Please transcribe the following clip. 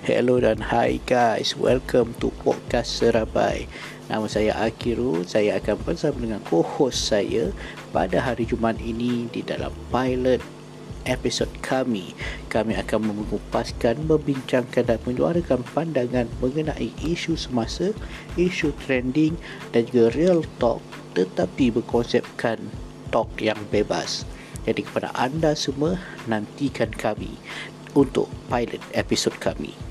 Hello dan hi guys Welcome to Podcast Serabai. Nama saya Akirul Saya akan bersama dengan co-host saya Pada hari Jumaat ini Di dalam pilot episod kami. Kami akan mengupaskan Membincangkan dan menyuarakan pandangan Mengenai isu semasa Isu trending Dan juga real talk Tetapi berkonsepkan talk yang bebas. Jadi kepada anda semua Nantikan kami untuk pilot episod kami.